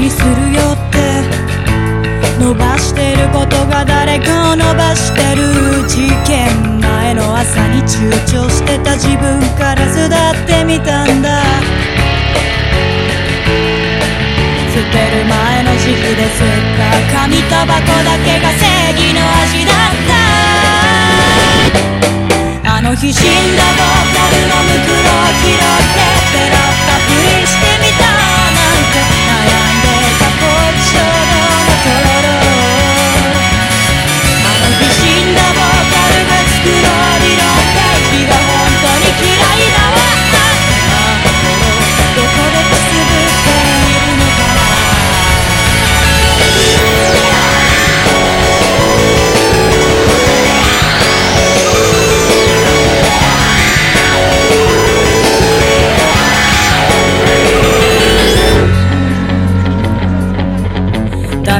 にするよって伸ばしてることが誰かを伸ばしてる。事件前の朝に躊躇してた自分から巣立ってみたんだ。捨てる前の時期で吸った紙タバコだけが正義の味だった。あの日死んだボーカルの袋を拾って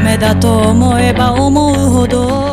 ダメだと思えば思うほど